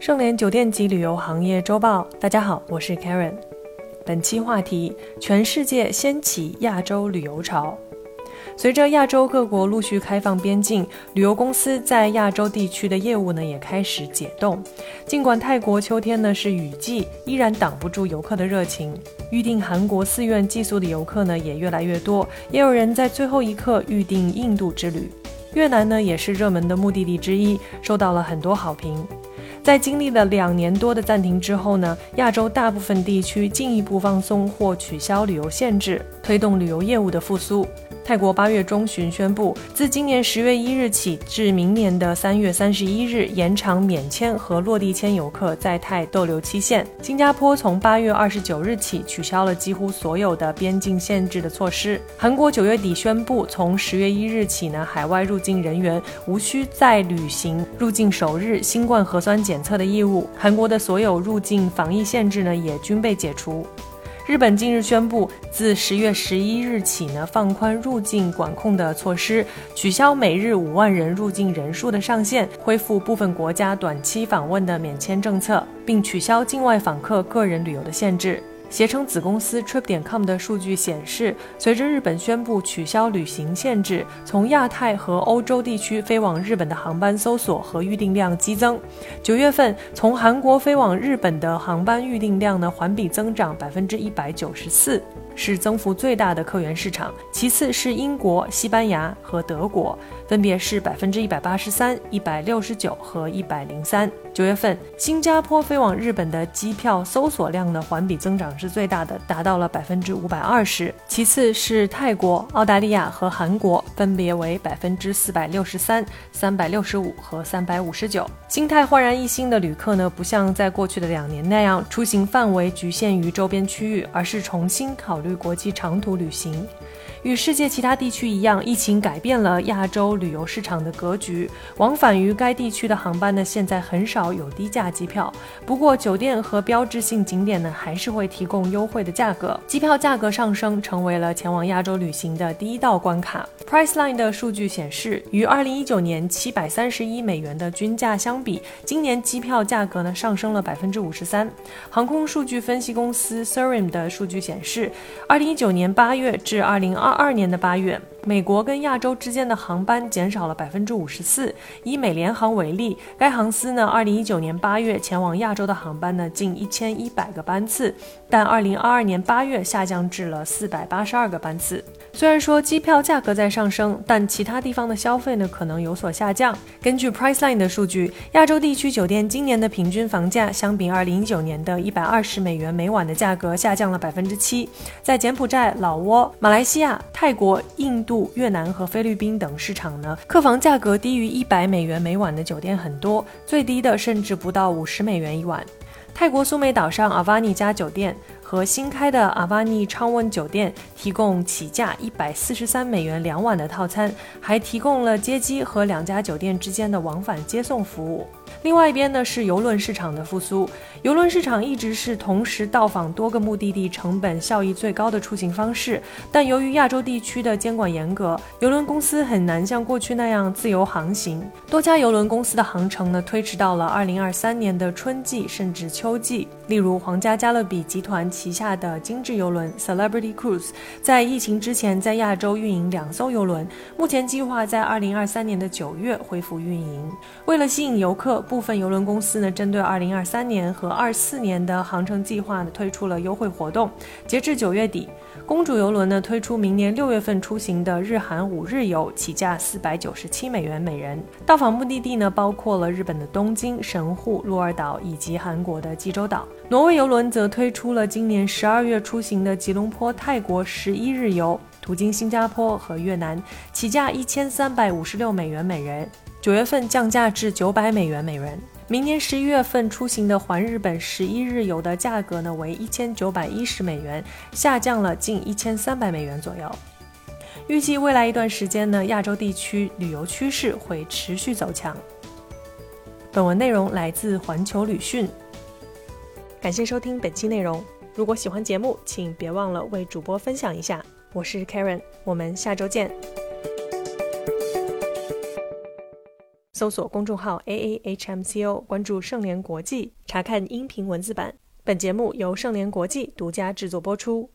盛联酒店及旅游行业周报，大家好，我是 Karen。本期话题：全世界掀起亚洲旅游潮。随着亚洲各国陆续开放边境，旅游公司在亚洲地区的业务呢也开始解冻。尽管泰国秋天呢是雨季，依然挡不住游客的热情。预定韩国寺院寄宿的游客呢也越来越多，也有人在最后一刻预定印度之旅。越南呢也是热门的目的地之一，受到了很多好评。在经历了两年多的暂停之后呢，亚洲大部分地区进一步放松或取消旅游限制，推动旅游业务的复苏。泰国八月中旬宣布，自今年十月一日起至明年的三月三十一日，延长免签和落地签游客在泰逗留期限。新加坡从八月二十九日起取消了几乎所有的边境限制的措施。韩国九月底宣布，从十月一日起呢，海外入境人员无需再履行入境首日新冠核酸检测的义务。韩国的所有入境防疫限制呢，也均被解除。日本近日宣布，自十月十一日起呢，放宽入境管控的措施，取消每日五万人入境人数的上限，恢复部分国家短期访问的免签政策，并取消境外访客个人旅游的限制。携程子公司 Trip 点 com 的数据显示，随着日本宣布取消旅行限制，从亚太和欧洲地区飞往日本的航班搜索和预订量激增。九月份，从韩国飞往日本的航班预订量呢，环比增长百分之一百九十四。是增幅最大的客源市场，其次是英国、西班牙和德国，分别是百分之一百八十三、一百六十九和一百零三。九月份，新加坡飞往日本的机票搜索量呢，环比增长是最大的，达到了百分之五百二十。其次是泰国、澳大利亚和韩国，分别为百分之四百六十三、三百六十五和三百五十九。心态焕然一新的旅客呢，不像在过去的两年那样，出行范围局限于周边区域，而是重新考虑。国际长途旅行，与世界其他地区一样，疫情改变了亚洲旅游市场的格局。往返于该地区的航班呢，现在很少有低价机票。不过，酒店和标志性景点呢，还是会提供优惠的价格。机票价格上升，成为了前往亚洲旅行的第一道关卡。Priceline 的数据显示，与二零一九年七百三十一美元的均价相比，今年机票价格呢上升了百分之五十三。航空数据分析公司 Serim 的数据显示。二零一九年八月至二零二二年的八月，美国跟亚洲之间的航班减少了百分之五十四。以美联航为例，该航司呢，二零一九年八月前往亚洲的航班呢近一千一百个班次，但二零二二年八月下降至了四百八十二个班次。虽然说机票价格在上升，但其他地方的消费呢可能有所下降。根据 Priceline 的数据，亚洲地区酒店今年的平均房价相比2019年的一百二十美元每晚的价格下降了百分之七。在柬埔寨、老挝、马来西亚、泰国、印度、越南和菲律宾等市场呢，客房价格低于一百美元每晚的酒店很多，最低的甚至不到五十美元一晚。泰国苏梅岛上阿瓦尼加酒店。和新开的阿瓦尼昌温酒店提供起价一百四十三美元两晚的套餐，还提供了接机和两家酒店之间的往返接送服务。另外一边呢是邮轮市场的复苏，邮轮市场一直是同时到访多个目的地成本效益最高的出行方式，但由于亚洲地区的监管严格，邮轮公司很难像过去那样自由航行，多家邮轮公司的航程呢推迟到了二零二三年的春季甚至秋季。例如皇家加勒比集团旗下的精致游轮 Celebrity Cruise，在疫情之前在亚洲运营两艘游轮，目前计划在二零二三年的九月恢复运营。为了吸引游客。部分游轮公司呢，针对二零二三年和二四年的航程计划呢，推出了优惠活动。截至九月底，公主游轮呢推出明年六月份出行的日韩五日游，起价四百九十七美元每人。到访目的地呢，包括了日本的东京、神户、鹿儿岛以及韩国的济州岛。挪威游轮则推出了今今年十二月出行的吉隆坡泰国十一日游，途经新加坡和越南，起价一千三百五十六美元每人。九月份降价至九百美元每人，明年十一月份出行的环日本十一日游的价格呢为一千九百一十美元，下降了近一千三百美元左右。预计未来一段时间呢，亚洲地区旅游趋势会持续走强。本文内容来自环球旅讯，感谢收听本期内容。如果喜欢节目，请别忘了为主播分享一下。我是 Karen，我们下周见。搜索公众号 A A H M C O，关注盛联国际，查看音频文字版。本节目由盛联国际独家制作播出。